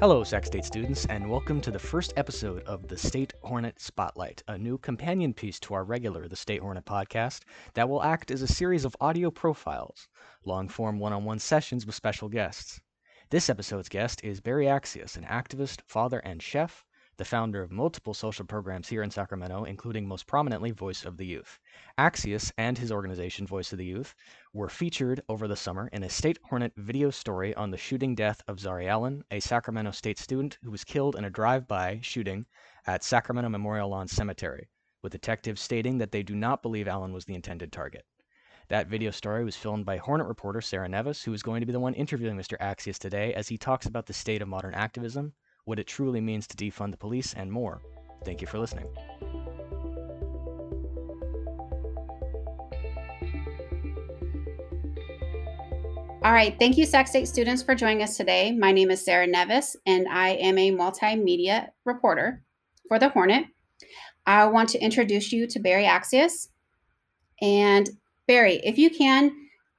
Hello, Sac State students, and welcome to the first episode of the State Hornet Spotlight, a new companion piece to our regular The State Hornet podcast that will act as a series of audio profiles, long form one on one sessions with special guests. This episode's guest is Berry Accius, an activist, father, and chef, the founder of multiple social programs here in Sacramento, including most prominently Voice of the Youth. Accius and his organization, Voice of the Youth, were featured over the summer in a State Hornet video story on the shooting death of Zarrie Allen, a Sacramento State student who was killed in a drive by shooting at Sacramento Memorial Lawn Cemetery, with detectives stating that they do not believe Allen was the intended target. That video story was filmed by Hornet reporter Sara Nevis, who is going to be the one interviewing Mr. Accius today as he talks about the state of modern activism what it truly means to defund the police, and more. Thank you for listening. All right, thank you, Sac State students, for joining us today. My name is Sara Nevis, and I am a multimedia reporter for the Hornet. I want to introduce you to Berry Accius. And Berry, if you can,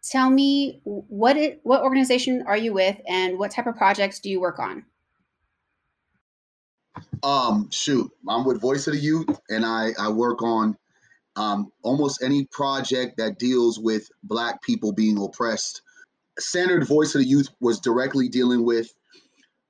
tell me what it, what organization are you with, and what type of projects do you work on? Um, shoot, I'm with Voice of the Youth, and I I work on um, almost any project that deals with Black people being oppressed. Standard Voice of the Youth was directly dealing with.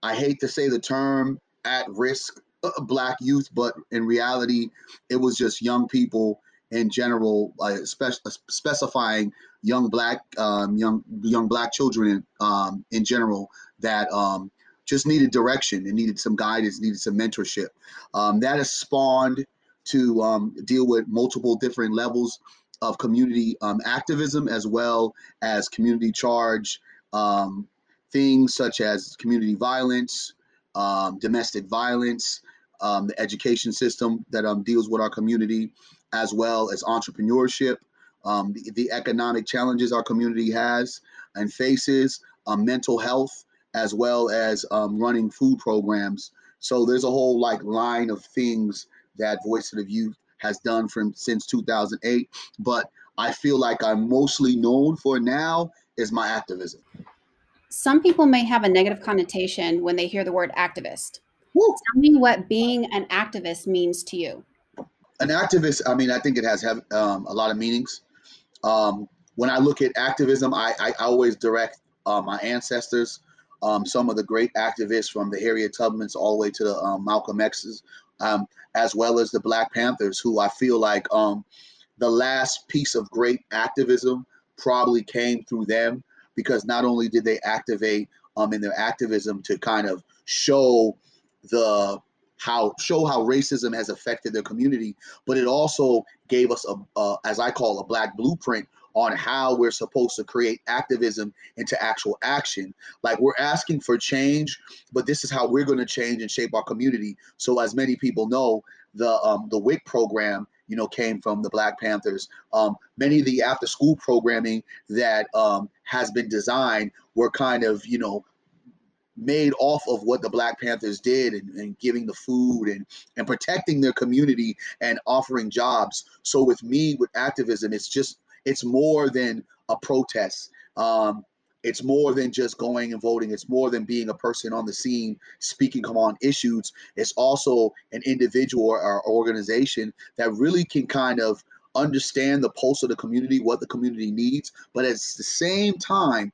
I hate to say the term at risk uh, Black youth, but in reality, it was just young people in general, uh, spec- specifying young black um, young young black children um, in general that um, just needed direction and needed some guidance, needed some mentorship. Um, that has spawned to um, deal with multiple different levels of community um, activism as well as community charge um, things such as community violence, um, domestic violence, um, the education system that deals with our community, as well as entrepreneurship. The, the, economic challenges our community has and faces, mental health, as well as um, running food programs. So there's a whole like line of things that Voice of the Youth has done from since 2008. But I feel like I'm mostly known for now is my activism. Some people may have a negative connotation when they hear the word activist. Woo. Tell me what being an activist means to you. An activist, I mean, I think it has have, um, a lot of meanings. Um, when I look at activism, I, I always direct uh, my ancestors um, some of the great activists from the Harriet Tubmans all the way to the um, Malcolm X's, um, as well as the Black Panthers, who I feel like um, the last piece of great activism probably came through them because not only did they activate um, in their activism to kind of show the how show how racism has affected their community, but it also gave us a, a as I call a black blueprint on how we're supposed to create activism into actual action. Like we're asking for change, but this is how we're going to change and shape our community. So as many people know, the um, the WIC program, you know, came from the Black Panthers. Um, many of the after school programming that um, has been designed were kind of, you know, made off of what the Black Panthers did and, and, giving the food and, and protecting their community and offering jobs. So with me, with activism, it's just it's more than a protest. Um, it's more than just going and voting. It's more than being a person on the scene speaking on issues. It's also an individual or organization that really can kind of understand the pulse of the community, what the community needs. But at the same time,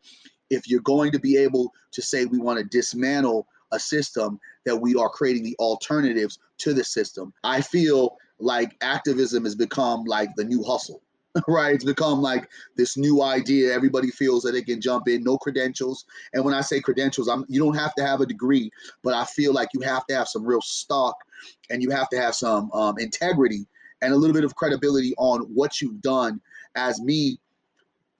if you're going to be able to say we want to dismantle a system, that we are creating the alternatives to the system. I feel like activism has become like the new hustle. right? It's become like this new idea. Everybody feels that they can jump in, no credentials. And when I say credentials, I'm you don't have to have a degree, but I feel like you have to have some real stock and you have to have some um, integrity and a little bit of credibility on what you've done. As me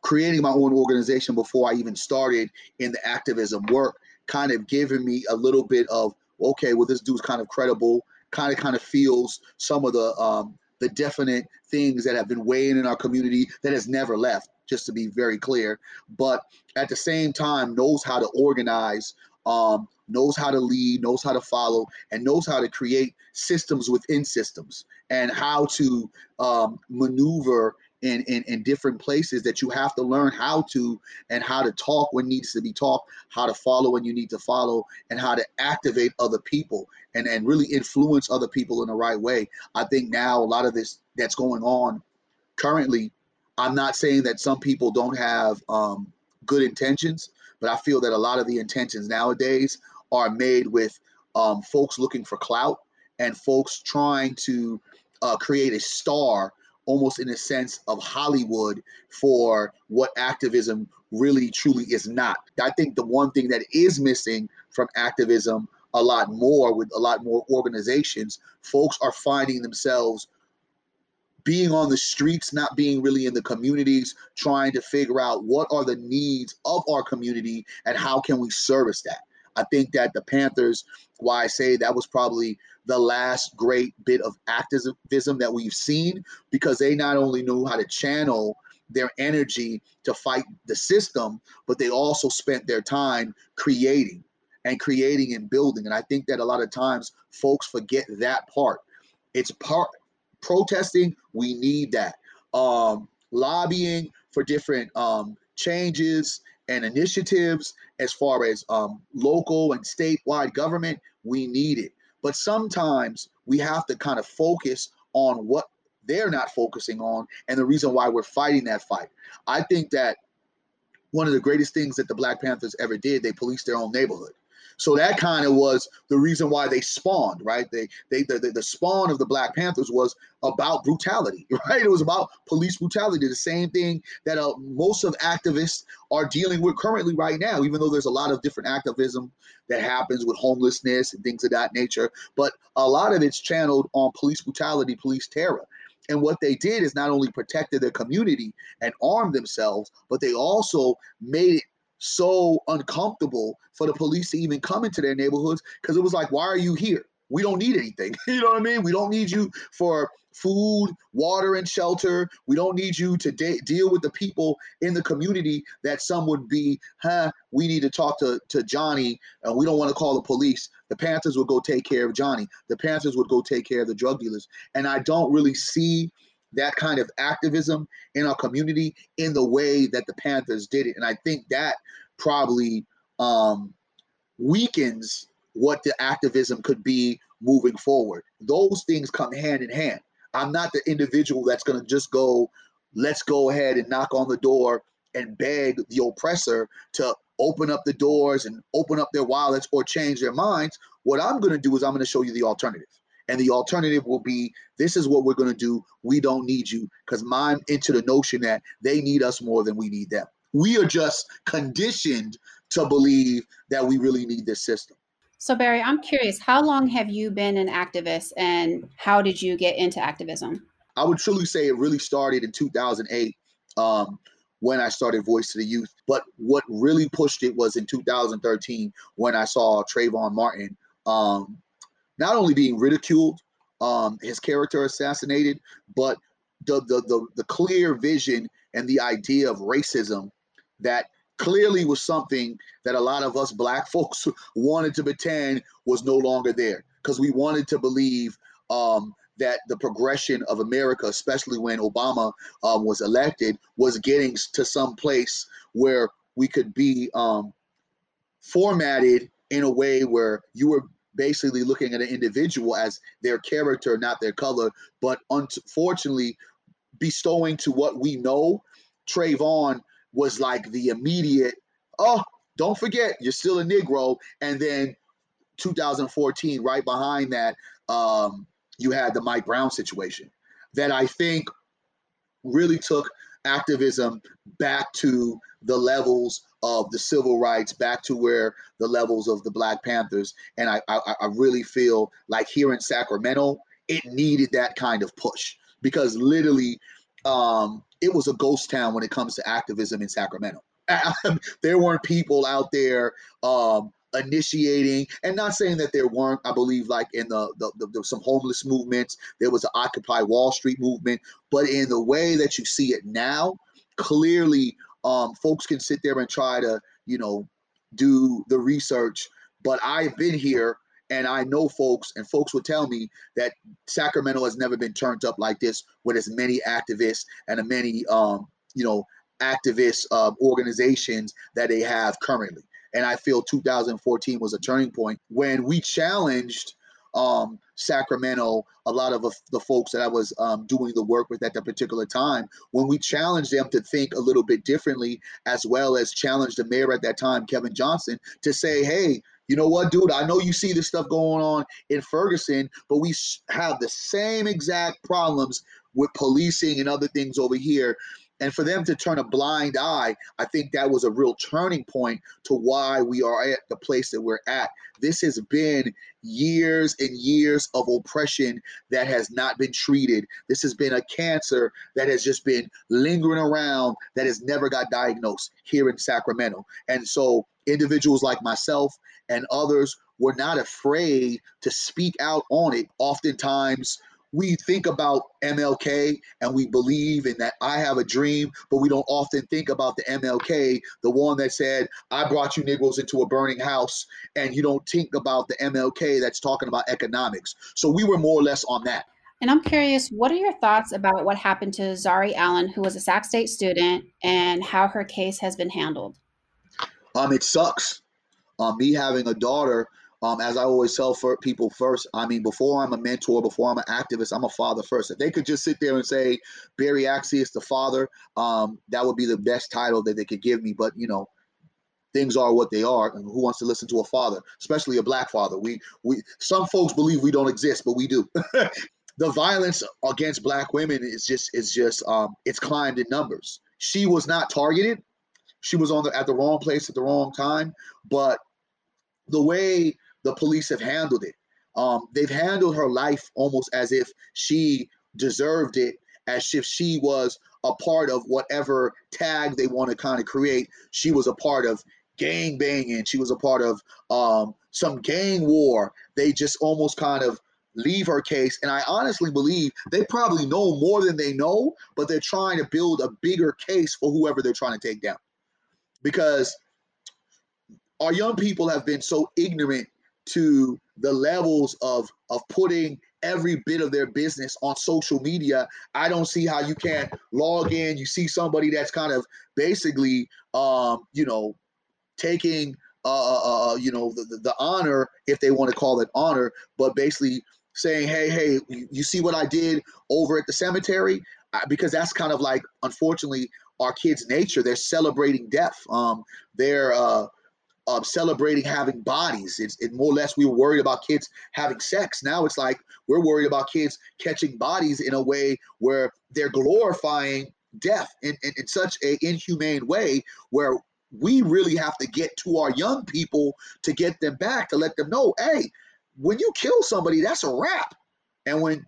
creating my own organization before I even started in the activism work, kind of giving me a little bit of okay, well, this dude's kind of credible. Kind of, kind of feels some of the um, the definite things that have been weighing in our community that has never left, just to be very clear. But at the same time, knows how to organize, um, knows how to lead, knows how to follow, and knows how to create systems within systems and how to um, maneuver in, in in different places that you have to learn how to and how to talk when needs to be talked, how to follow when you need to follow, and how to activate other people and and really influence other people in the right way. I think now a lot of this that's going on currently. I'm not saying that some people don't have um, good intentions, but I feel that a lot of the intentions nowadays are made with um, folks looking for clout and folks trying to uh, create a star almost in a sense of Hollywood for what activism really truly is not. I think the one thing that is missing from activism a lot more with a lot more organizations, folks are finding themselves being on the streets, not being really in the communities, trying to figure out what are the needs of our community and how can we service that. I think that the Panthers, why I say that was probably the last great bit of activism that we've seen, because they not only knew how to channel their energy to fight the system, but they also spent their time creating and creating and building. And I think that a lot of times folks forget that part. It's part protesting, we need that. Um, lobbying for different um, changes and initiatives as far as um, local and statewide government, we need it. But sometimes we have to kind of focus on what they're not focusing on and the reason why we're fighting that fight. I think that one of the greatest things that the Black Panthers ever did, they policed their own neighborhood. So that kind of was the reason why they spawned, right? They they the, the, the spawn of the Black Panthers was about brutality, right? It was about police brutality, the same thing that uh, most of activists are dealing with currently right now, even though there's a lot of different activism that happens with homelessness and things of that nature. But a lot of it's channeled on police brutality, police terror. And what they did is not only protected their community and armed themselves, but they also made it so uncomfortable for the police to even come into their neighborhoods because it was like, why are you here? We don't need anything. you know what I mean? We don't need you for food, water, and shelter. We don't need you to de- deal with the people in the community that some would be, huh, we need to talk to, to Johnny and we don't want to call the police. The Panthers would go take care of Johnny. The Panthers would go take care of the drug dealers. And I don't really see that kind of activism in our community in the way that the Panthers did it. And I think that probably um, weakens what the activism could be moving forward. Those things come hand in hand. I'm not the individual that's going to just go, let's go ahead and knock on the door and beg the oppressor to open up the doors and open up their wallets or change their minds. What I'm going to do is I'm going to show you the alternative. And the alternative will be this is what we're going to do. We don't need you because I'm into the notion that they need us more than we need them. We are just conditioned to believe that we really need this system. So, Berry, I'm curious, how long have you been an activist and how did you get into activism? I would truly say it really started in 2008 um, when I started Voice to the Youth. But what really pushed it was in 2013 when I saw Trayvon Martin um, not only being ridiculed, um, his character assassinated, but the, the the the clear vision and the idea of racism that clearly was something that a lot of us black folks wanted to pretend was no longer there. Because we wanted to believe um, that the progression of America, especially when Obama um, was elected, was getting to some place where we could be um, formatted in a way where you were basically looking at an individual as their character, not their color, but unfortunately bestowing to what we know, Trayvon was like the immediate, oh, don't forget, you're still a Negro. And then 2014, right behind that, um, you had the Mike Brown situation that I think really took activism back to the levels of the civil rights back to where the levels of the Black Panthers. And I, I, I really feel like here in Sacramento, it needed that kind of push because literally um, it was a ghost town when it comes to activism in Sacramento. there weren't people out there um, initiating and not saying that there weren't i believe like in the, the, the, some homeless movements there was an occupy wall street movement but in the way that you see it now clearly um, folks can sit there and try to, you know, do the research. But I've been here And I know folks, and folks would tell me that Sacramento has never been turned up like this with as many activists and as many, um, you know, activist uh, organizations that they have currently. And I feel 2014 was a turning point when we challenged um, Sacramento, a lot of the folks that I was um, doing the work with at that particular time, when we challenged them to think a little bit differently, as well as challenge the mayor at that time, Kevin Johnson, to say, hey, you know what, dude? I know you see this stuff going on in Ferguson, but we have the same exact problems with policing and other things over here. And for them to turn a blind eye, I think that was a real turning point to why we are at the place that we're at. This has been years and years of oppression that has not been treated. This has been a cancer that has just been lingering around that has never got diagnosed here in Sacramento. And so individuals like myself and others were not afraid to speak out on it. Oftentimes, we think about MLK and we believe in that I have a dream, but we don't often think about the MLK, the one that said, I brought you Negroes into a burning house, and you don't think about the MLK that's talking about economics. So we were more or less on that. And I'm curious, what are your thoughts about what happened to Zarrie Allen, who was a Sac State student, and how her case has been handled? Um, it sucks. Um, me having a daughter um, as I always tell for people first, I mean, before I'm a mentor, before I'm an activist, I'm a father first. If they could just sit there and say Berry Axie is the father, um, that would be the best title that they could give me. But you know, things are what they are, and who wants to listen to a father, especially a black father? We we some folks believe we don't exist, but we do. the violence against black women is just is just um, it's climbed in numbers. She was not targeted. She was on the at the wrong place at the wrong time, but the way the police have handled it. Um, they've handled her life almost as if she deserved it, as if she was a part of whatever tag they want to kind of create. She was a part of gang banging. She was a part of um, some gang war. They just almost kind of leave her case. And I honestly believe they probably know more than they know, but they're trying to build a bigger case for whoever they're trying to take down. Because our young people have been so ignorant to the levels of of putting every bit of their business on social media. I don't see how you can't log in you see somebody that's kind of basically um you know taking uh, uh, uh, uh you know the, the, the honor if they want to call it honor but basically saying hey hey you see what i did over at the cemetery? Because that's kind of like unfortunately our kids nature. They're celebrating death. Um they're uh of celebrating having bodies. It's it more or less we were worried about kids having sex. Now it's like we're worried about kids catching bodies in a way where they're glorifying death in, in, in such a inhumane way where we really have to get to our young people to get them back to let them know, hey, when you kill somebody, that's a wrap. And when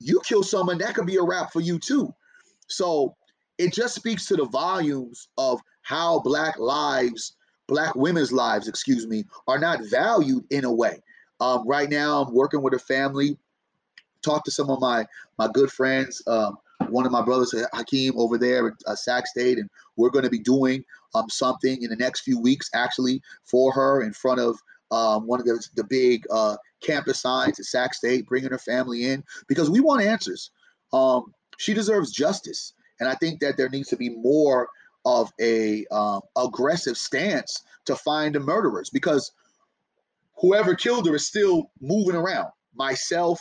you kill someone, that could be a wrap for you too. So it just speaks to the volumes of how black lives black women's lives, excuse me, are not valued in a way. Um, right now, I'm working with a family. Talk to some of my my good friends. Um, one of my brothers, Hakeem, over there at uh, Sac State, and we're going to be doing um, something in the next few weeks, actually, for her in front of um, one of the, the big uh, campus signs at Sac State, bringing her family in because we want answers. Um, she deserves justice, and I think that there needs to be more of a um, aggressive stance to find the murderers because whoever killed her is still moving around. Myself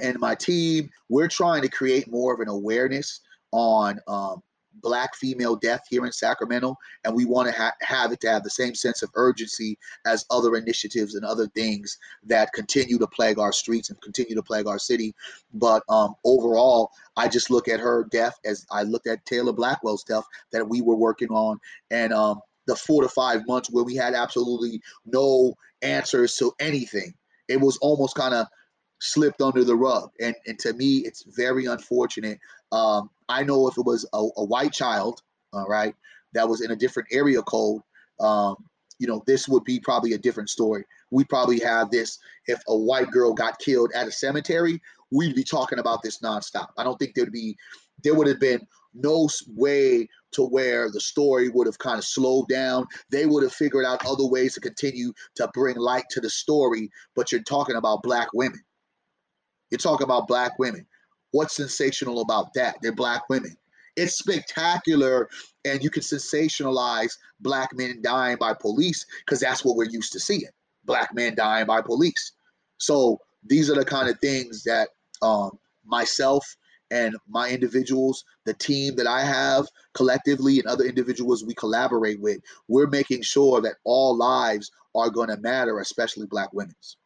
and my team, we're trying to create more of an awareness on um, black female death here in Sacramento, and we want to ha- have it to have the same sense of urgency as other initiatives and other things that continue to plague our streets and continue to plague our city. But um, overall, I just look at her death as I looked at Taylor Blackwell's death that we were working on, and um, the four to five months where we had absolutely no answers to anything. It was almost kind of slipped under the rug. And, and to me, it's very unfortunate. Um, I know if it was a, a, white child, all right, that was in a different area code, um, you know, this would be probably a different story. We probably have this if a white girl got killed at a cemetery, we'd be talking about this nonstop. I don't think there'd be, there would have been no way to where the story would have kind of slowed down. They would have figured out other ways to continue to bring light to the story. But you're talking about black women. You're talking about black women. What's sensational about that? They're black women. It's spectacular, and you can sensationalize black men dying by police because that's what we're used to seeing black men dying by police. So these are the kind of things that um, myself and my individuals, the team that I have collectively, and other individuals we collaborate with, we're making sure that all lives are going to matter, especially Black women's.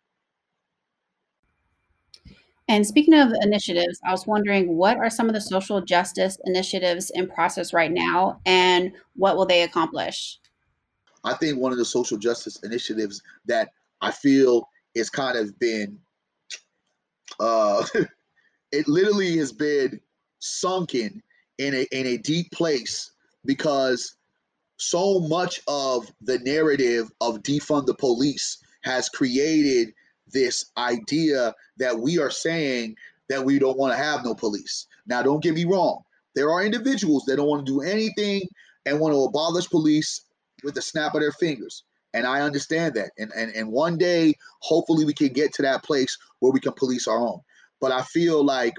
And speaking of initiatives, I was wondering what are some of the social justice initiatives in process right now and what will they accomplish? I think one of the social justice initiatives that I feel is kind of been uh it literally has been sunken in a in a deep place because so much of the narrative of defund the police has created this idea that we are saying that we don't want to have no police. Now, don't get me wrong. There are individuals that don't want to do anything and want to abolish police with the snap of their fingers. And I understand that. And, and, and one day, hopefully, we can get to that place where we can police our own. But I feel like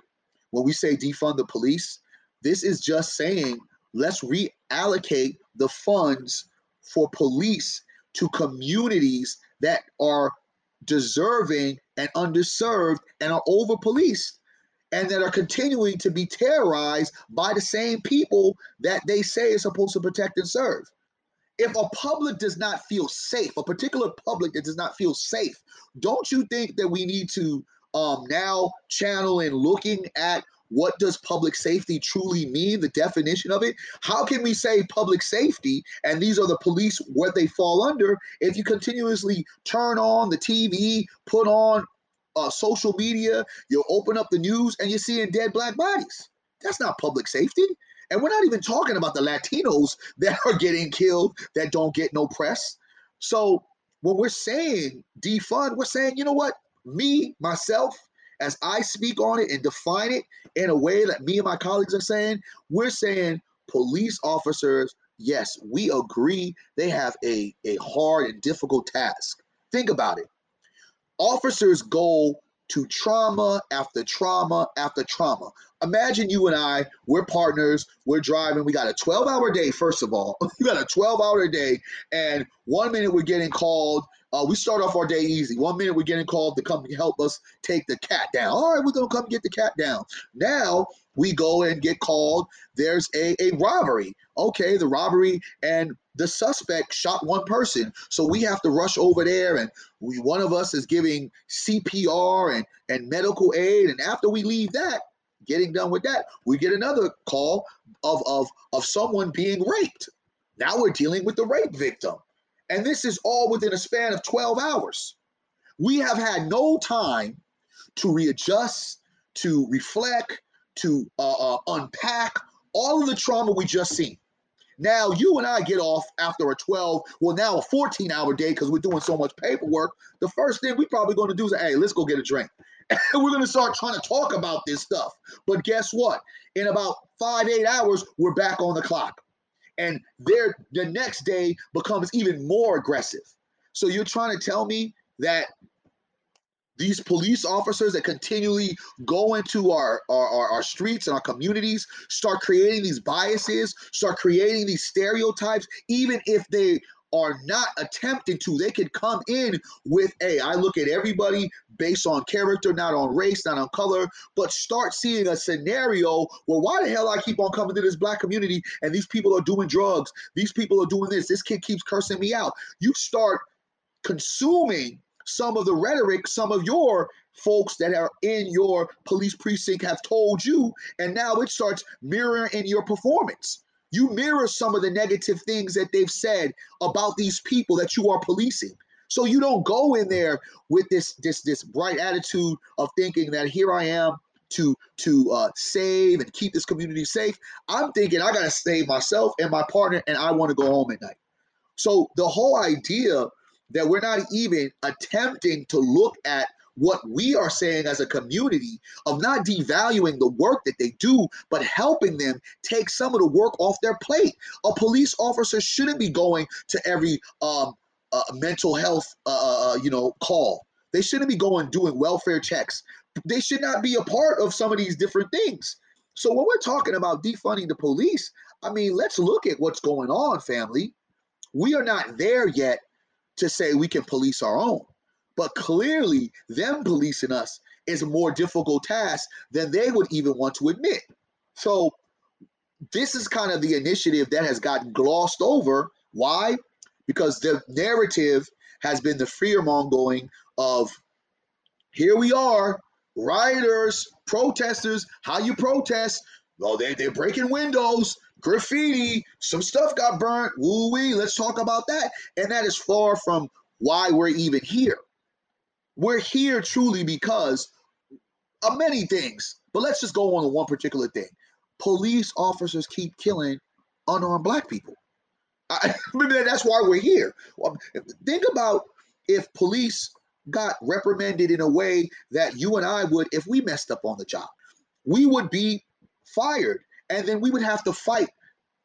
when we say defund the police, this is just saying let's reallocate the funds for police to communities that are deserving and underserved and are over policed and that are continuing to be terrorized by the same people that they say is supposed to protect and serve. If a public does not feel safe, a particular public that does not feel safe, don't you think that we need to um, now channel in looking at what does public safety truly mean, the definition of it. How can we say public safety and these are the police, what they fall under, if you continuously turn on the TV, put on uh, social media, you open up the news and you're seeing dead black bodies? That's not public safety. And we're not even talking about the Latinos that are getting killed that don't get no press. So when we're saying defund, we're saying, you know what? Me, myself, as I speak on it and define it in a way that me and my colleagues are saying, we're saying police officers, yes, we agree they have a, a hard and difficult task. Think about it. Officers go to trauma after trauma after trauma. Imagine you and I, we're partners, we're driving, we got a 12 hour day, first of all. we got a 12 hour day, and one minute we're getting called uh, we start off our day easy. One minute we're getting called to come help us take the cat down. All right, we're gonna come get the cat down. Now we go and get called. There's a, a robbery. Okay, the robbery and the suspect shot one person. So we have to rush over there and we one of us is giving CPR and, and medical aid. And after we leave that, getting done with that, we get another call of, of, of someone being raped. Now we're dealing with the rape victim. And this is all within a span of 12 hours. We have had no time to readjust, to reflect, to uh, uh, unpack all of the trauma we just seen. Now, you and I get off after a 12, well, now a 14 hour day because we're doing so much paperwork. The first thing we're probably going to do is, hey, let's go get a drink. And we're going to start trying to talk about this stuff. But guess what? In about five, eight hours, we're back on the clock and their the next day becomes even more aggressive. So you're trying to tell me that these police officers that continually go into our, our, our, our, streets and our communities start creating these biases, start creating these stereotypes, even if they are not attempting to. They can come in with a, I look at everybody based on character, not on race, not on color, but start seeing a scenario where why the hell I keep on coming to this black community and these people are doing drugs, these people are doing this, this kid keeps cursing me out. You start consuming some of the rhetoric some of your folks that are in your police precinct have told you, and now it starts mirroring in your performance you mirror some of the negative things that they've said about these people that you are policing. So you don't go in there with this this this bright attitude of thinking that here I am to to uh, save and keep this community safe. I'm thinking I gotta save myself and my partner, and I want to go home at night. So the whole idea that we're not even attempting to look at what we are saying as a community of not devaluing the work that they do, but helping them take some of the work off their plate. A police officer shouldn't be going to every um, uh, mental health, uh, uh, uh, you know, call. They shouldn't be going doing welfare checks. They should not be a part of some of these different things. So when we're talking about defunding the police, I mean, let's look at what's going on, family. We are not there yet to say we can police our own. But clearly, them policing us is a more difficult task than they would even want to admit. So, this is kind of the initiative that has gotten glossed over. Why? Because the narrative has been the fear mongering of here we are, rioters, protesters, how you protest. Well, they, they're breaking windows, graffiti, some stuff got burnt, woo wee, let's talk about that. And that is far from why we're even here. We're here truly because of many things, but let's just go on to one particular thing. Police officers keep killing unarmed black people. I, mean that's why we're here. Um, think about if police got reprimanded in a way that you and I would if we messed up on the job. We would be fired, and then we would have to fight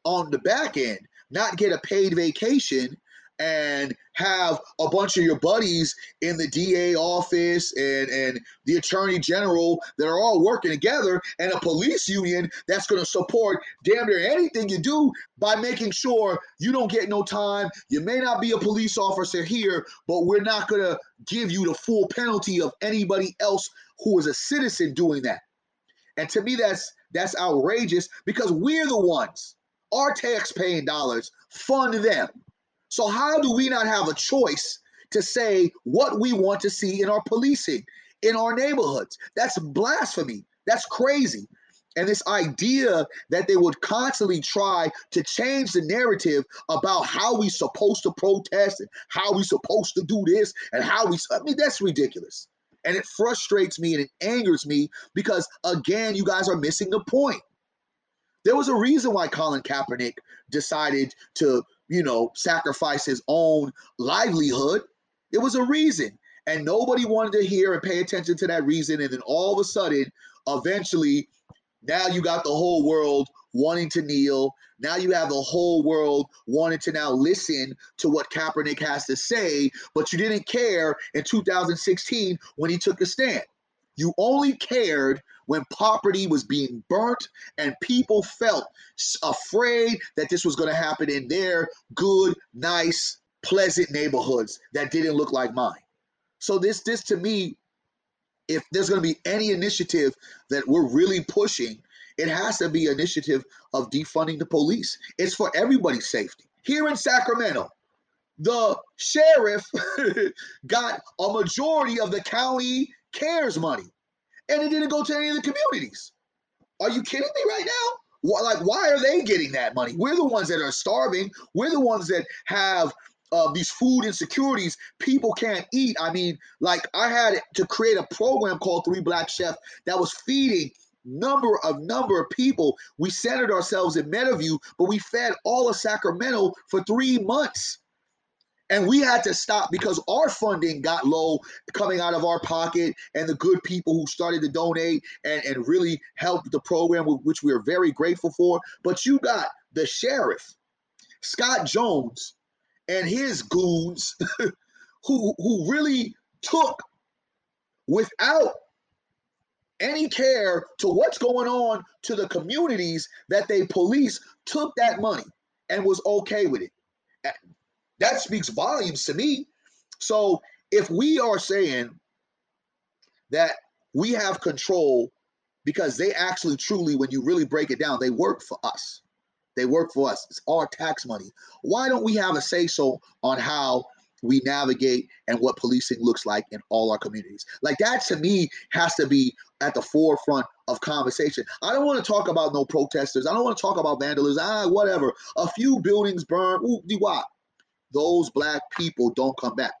on the back end, not get a paid vacation, and have a bunch of your buddies in the DA office and, and the attorney general that are all working together and a police union that's going to support damn near anything you do by making sure you don't get no time. You may not be a police officer here, but we're not going to give you the full penalty of anybody else who is a citizen doing that. And to me, that's that's outrageous because we're the ones, our tax paying dollars fund them. So, how do we not have a choice to say what we want to see in our policing, in our neighborhoods? That's blasphemy. That's crazy. And this idea that they would constantly try to change the narrative about how we supposed to protest and how we supposed to do this and how we, I mean, that's ridiculous. And it frustrates me and it angers me because, again, you guys are missing the point. There was a reason why Colin Kaepernick decided to you know, sacrifice his own livelihood. It was a reason. And nobody wanted to hear and pay attention to that reason. And then all of a sudden, eventually, now you got the whole world wanting to kneel. Now you have the whole world wanting to now listen to what Kaepernick has to say, but you didn't care in 2016 when he took a stand. You only cared when property was being burnt and people felt afraid that this was going to happen in their good, nice, pleasant neighborhoods that didn't look like mine. So this this to me if there's going to be any initiative that we're really pushing, it has to be initiative of defunding the police. It's for everybody's safety. Here in Sacramento, the sheriff got a majority of the county cares money and it didn't go to any of the communities. Are you kidding me right now? Like, why are they getting that money? We're the ones that are starving. We're the ones that have uh, these food insecurities. People can't eat. I mean, like, I had to create a program called Three Black Chef that was feeding number of number of people. We centered ourselves in Meadowview, but we fed all of Sacramento for three months. And we had to stop because our funding got low coming out of our pocket and the good people who started to donate and, and really helped the program, which we are very grateful for. But you got the sheriff, Scott Jones, and his goons who, who really took without any care to what's going on to the communities that they police took that money and was okay with it that speaks volumes to me. So if we are saying that we have control because they actually truly, when you really break it down, they work for us. They work for us. It's our tax money. Why don't we have a say so on how we navigate and what policing looks like in all our communities? Like that to me has to be at the forefront of conversation. I don't want to talk about no protesters. I don't want to talk about vandalism. Ah, whatever. A few buildings burned. Ooh, do what? Those black people don't come back.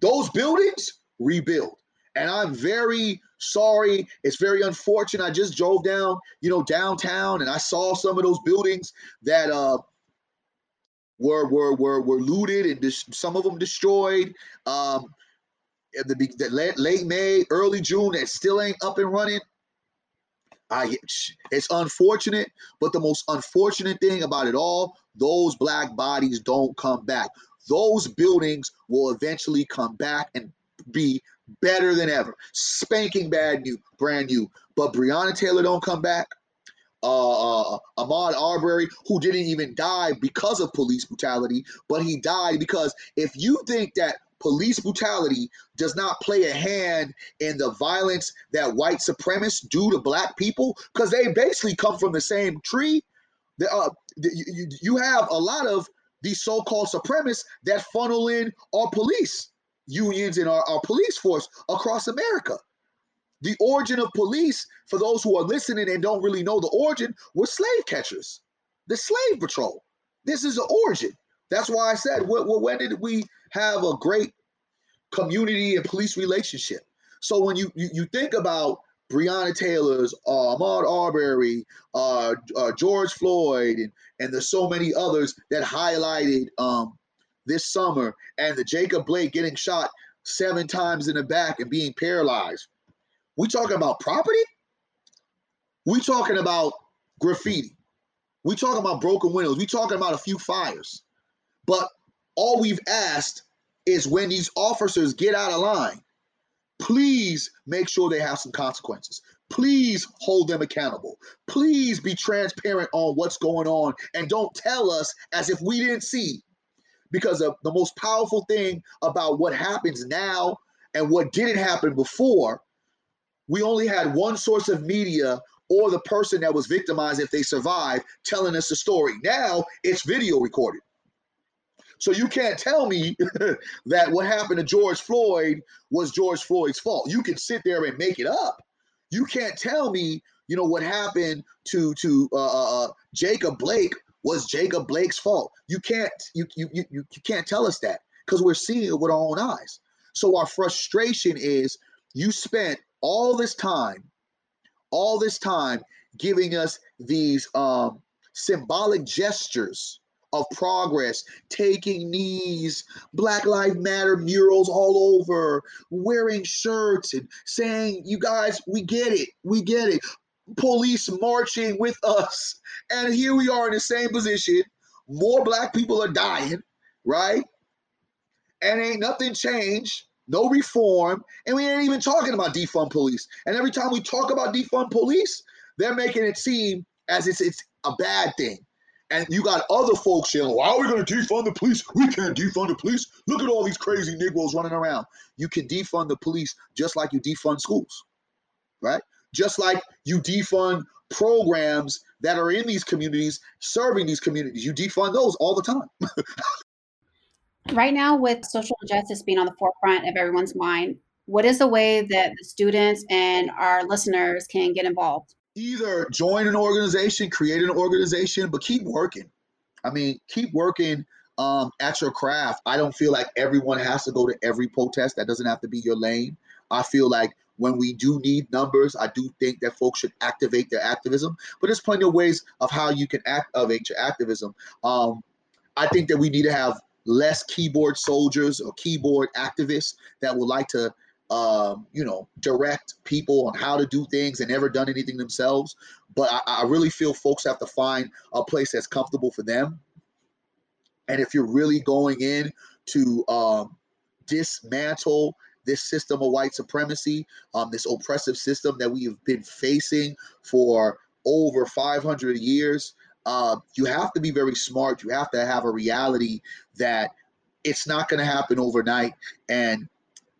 Those buildings rebuild. And I'm very sorry. It's very unfortunate. I just drove down, you know, downtown and I saw some of those buildings that uh were were were were looted and dis- some of them destroyed. Um the, the late May, early June that still ain't up and running. I, it's unfortunate, but the most unfortunate thing about it all, those black bodies don't come back. Those buildings will eventually come back and be better than ever. Spanking bad new, brand new. But Breonna Taylor don't come back. Uh, uh, Ahmaud Arbery, who didn't even die because of police brutality, but he died because if you think that police brutality does not play a hand in the violence that white supremacists do to black people because they basically come from the same tree. The, uh, the, you, you have a lot of these so-called supremacists that funnel in our police unions and our, our police force across America. The origin of police, for those who are listening and don't really know the origin, was slave catchers, the slave patrol. This is the origin. That's why I said, when did we have a great community and police relationship? So when you you, you think about Breonna Taylor's, uh, Ahmaud Arbery, uh, uh, George Floyd, and, and there's so many others that highlighted um, this summer, and the Jacob Blake getting shot seven times in the back and being paralyzed. We talking about property? We talking about graffiti. We talking about broken windows. We talking about a few fires. But all we've asked is when these officers get out of line, please make sure they have some consequences. Please hold them accountable. Please be transparent on what's going on and don't tell us as if we didn't see. Because of the most powerful thing about what happens now and what didn't happen before, we only had one source of media or the person that was victimized if they survived telling us the story. Now it's video recorded. So you can't tell me that what happened to George Floyd was George Floyd's fault. You can sit there and make it up. You can't tell me, you know, what happened to to uh, uh, uh Jacob Blake was Jacob Blake's fault. You can't you you you, you can't tell us that because we're seeing it with our own eyes. So our frustration is you spent all this time, all this time giving us these um, symbolic gestures of progress, taking knees, Black Lives Matter murals all over, wearing shirts and saying, You guys, we get it, we get it. Police marching with us. And here we are in the same position. More black people are dying, right? And ain't nothing changed, no reform. And we ain't even talking about defund police. And every time we talk about defund police, they're making it seem as it's it's a bad thing. And you got other folks saying, why are we going to defund the police? We can't defund the police. Look at all these crazy Negroes running around. You can defund the police just like you defund schools, right? Just like you defund programs that are in these communities, serving these communities. You defund those all the time. right now, with social justice being on the forefront of everyone's mind, what is the way that the students and our listeners can get involved? Either join an organization, create an organization, but keep working. I mean, keep working um, at your craft. I don't feel like everyone has to go to every protest. That doesn't have to be your lane. I feel like when we do need numbers, I do think that folks should activate their activism. But there's plenty of ways of how you can activate your activism. Um, I think that we need to have less keyboard soldiers or keyboard activists that would like to um, you know, direct people on how to do things and never done anything themselves. But I, I really feel folks have to find a place that's comfortable for them. And if you're really going in to um, dismantle this system of white supremacy, um, this oppressive system that we have been facing for over 500 years, uh, you have to be very smart. You have to have a reality that it's not going to happen overnight and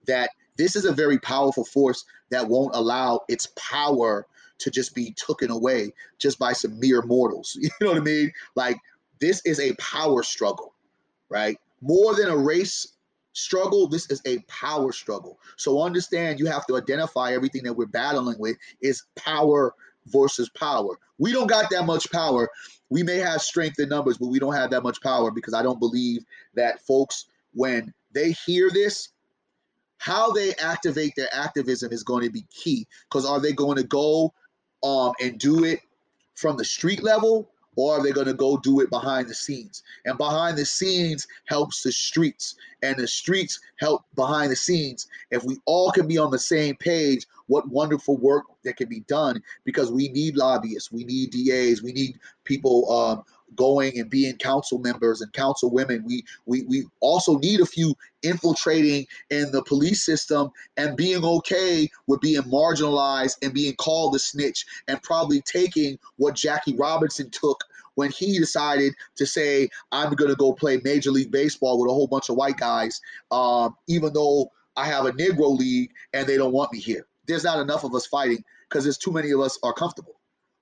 that this is a very powerful force that won't allow its power to just be taken away just by some mere mortals. You know what I mean? Like this is a power struggle, right? More than a race struggle, this is a power struggle. So understand you have to identify everything that we're battling with is power versus power. We don't got that much power. We may have strength in numbers, but we don't have that much power because I don't believe that folks, when they hear this, how they activate their activism is going to be key because are they going to go um, and do it from the street level or are they going to go do it behind the scenes? And behind the scenes helps the streets, and the streets help behind the scenes. If we all can be on the same page, what wonderful work that can be done because we need lobbyists, we need DAs, we need people um, going and being council members and council women. We we we also need a few infiltrating in the police system and being okay with being marginalized and being called a snitch and probably taking what Jackie Robinson took when he decided to say, I'm going to go play Major League Baseball with a whole bunch of white guys, um, even though I have a Negro league and they don't want me here. There's not enough of us fighting because there's too many of us are comfortable.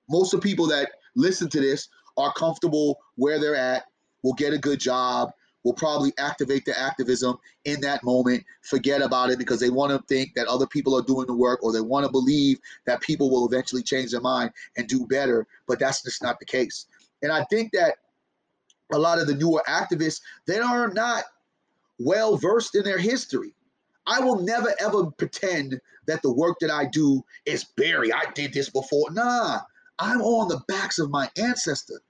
Most of the people that listen to this are comfortable where they're at, will get a good job, will probably activate their activism in that moment, forget about it because they want to think that other people are doing the work or they want to believe that people will eventually change their mind and do better. But that's just not the case. And I think that a lot of the newer activists, they are not well versed in their history. I will never ever pretend that the work that I do is Berry. I did this before. Nah, I'm on the backs of my ancestors.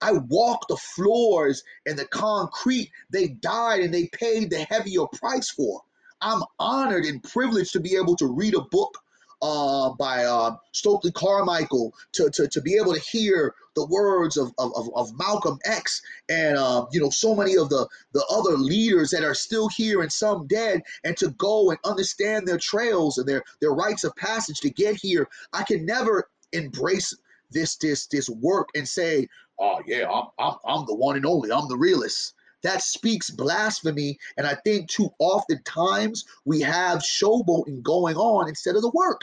I walk the floors and the concrete they died and they paid the heavier price for. I'm honored and privileged to be able to read a book uh, by uh, Stokely Carmichael, to, to, to be able to hear the words of, of, of Malcolm X and uh, you know so many of the, the other leaders that are still here and some dead, and to go and understand their trails and their, their rites of passage to get here. I can never embrace this this this work and say, "Oh yeah, I'm I'm, I'm the one and only. I'm the realist." That speaks blasphemy, and I think too often times we have showboating going on instead of the work.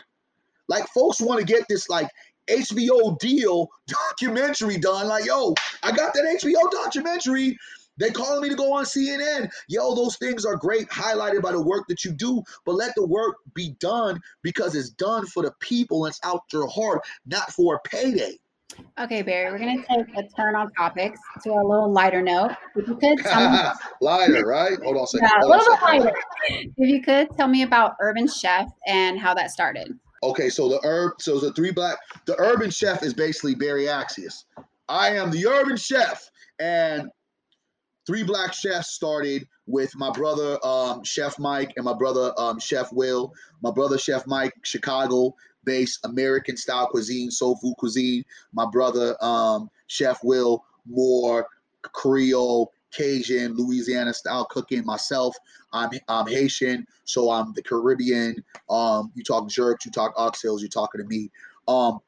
Like folks want to get this like HBO deal documentary done. Like, yo, I got that HBO documentary. They calling me to go on CNN. Yo, those things are great, highlighted by the work that you do, but let the work be done because it's done for the people and it's out your heart, not for a payday. Okay, Berry, we're going to take a turn on topics to a little lighter note. If you could tell me, lighter, right? Hold on a second. Yeah, a little bit lighter. If you could tell me about Urban Chef and how that started. Okay, so the herb, so the three black, the Urban Chef is basically Berry Accius. I am the Urban Chef, and Three Black Chefs started with my brother um, Chef Mike and my brother um, Chef Will. My brother Chef Mike, Chicago based American style cuisine, soul food cuisine. My brother um, Chef Will, more Creole, Cajun, Louisiana style cooking. Myself, I'm, I'm Haitian, so I'm the Caribbean. Um, you talk jerks, you talk oxtails, you're talking to me. Um,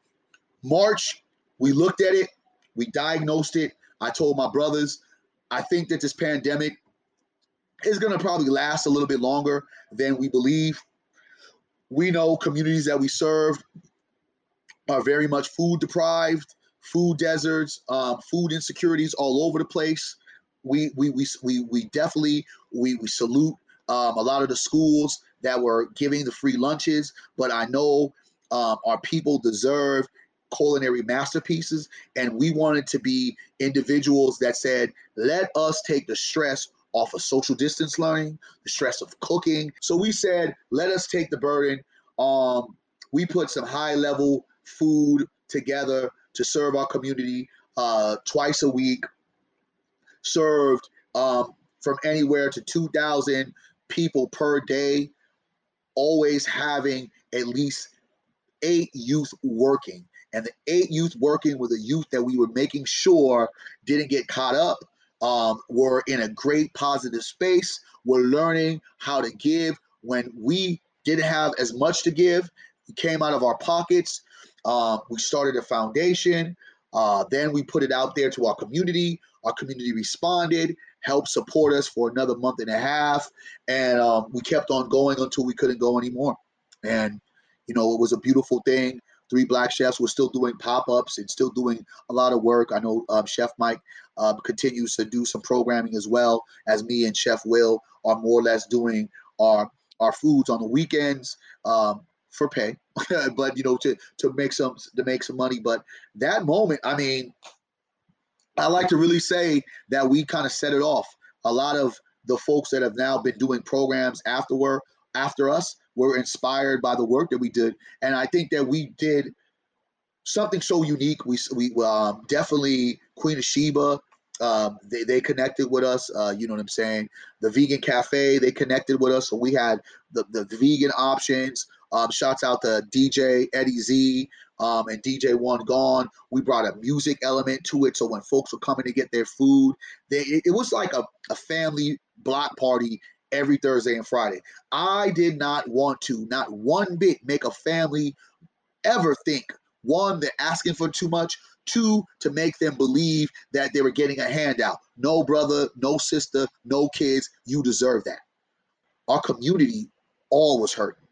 March, we looked at it, we diagnosed it. I told my brothers, I think that this pandemic is going to probably last a little bit longer than we believe. We know communities that we serve are very much food deprived, food deserts, um, food insecurities all over the place. We we we we, we definitely we we salute um, a lot of the schools that were giving the free lunches, but I know um, our people deserve culinary masterpieces. And we wanted to be individuals that said, let us take the stress off of social distance learning, the stress of cooking. So we said, let us take the burden. Um, we put some high level food together to serve our community uh, twice a week, served um, from anywhere to 2,000 people per day, always having at least eight youth working and the eight youth working with the youth that we were making sure didn't get caught up um, were in a great positive space. We're learning how to give when we didn't have as much to give. We came out of our pockets. Um, we started a foundation. Uh, then we put it out there to our community. Our community responded, helped support us for another month and a half, and um, we kept on going until we couldn't go anymore. And you know, it was a beautiful thing. Three Black Chefs were still doing pop ups and still doing a lot of work. I know um, Chef Mike um, continues to do some programming as well as me and Chef Will are more or less doing our our foods on the weekends um, for pay, but you know to to make some to make some money. But that moment, I mean, I like to really say that we kind of set it off. A lot of the folks that have now been doing programs afterward after us were inspired by the work that we did. And I think that we did something so unique. We we um, definitely Queen of Sheba. Um, they, they connected with us. Uh, you know what I'm saying? The vegan cafe, they connected with us. So we had the, the vegan options. Um, shouts out to DJ Eddie Z um, and DJ One Gone. We brought a music element to it. So when folks were coming to get their food, they, it, it was like a, a family block party every Thursday and Friday. I did not want to, not one bit, make a family ever think one, they're asking for too much. Two, to make them believe that they were getting a handout. No brother, no sister, no kids. You deserve that. Our community all was hurting.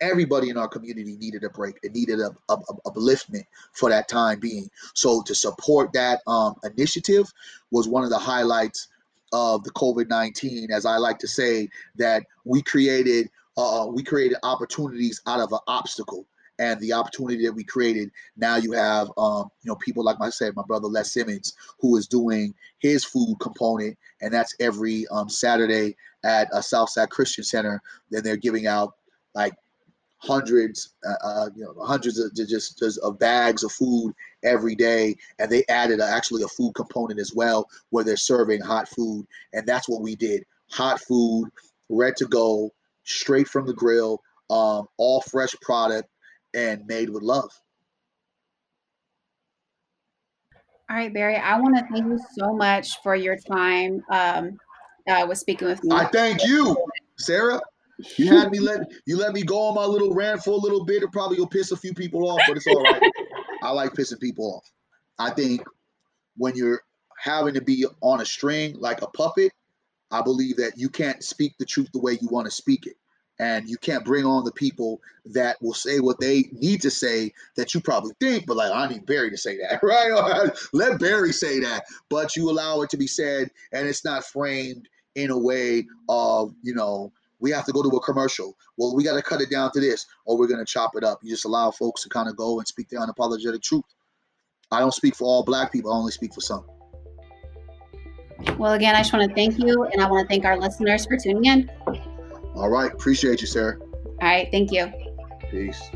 Everybody in our community needed a break. It needed a, a, a upliftment for that time being. So to support that um, initiative was one of the highlights of the COVID nineteen. As I like to say, that we created uh, we created opportunities out of an obstacle and the opportunity that we created. Now you have, um, you know, people like I said, my brother Les Simmons, who is doing his food component, and that's every um, Saturday at a Southside Christian Center. Then they're giving out like hundreds, uh, uh, you know, hundreds of just, just of bags of food every day, and they added a, actually a food component as well, where they're serving hot food, and that's what we did: hot food, ready to go, straight from the grill, um, all fresh product and made with love. All right, Berry, I want to thank you so much for your time um, uh, with speaking with me. I thank you, Sara. You had me let you let me go on my little rant for a little bit. It probably will piss a few people off, but it's all right. I like pissing people off. I think when you're having to be on a string like a puppet, I believe that you can't speak the truth the way you want to speak it and you can't bring on the people that will say what they need to say that you probably think, but like I need Berry to say that, right? Let Berry say that, but you allow it to be said, and it's not framed in a way of you know we have to go to a commercial. Well, we got to cut it down to this, or we're gonna chop it up. You just allow folks to kind of go and speak their unapologetic truth. I don't speak for all black people. I only speak for some. Well, again, I just want to thank you, and I want to thank our listeners for tuning in. All right. Appreciate you, sir. All right. Thank you. Peace.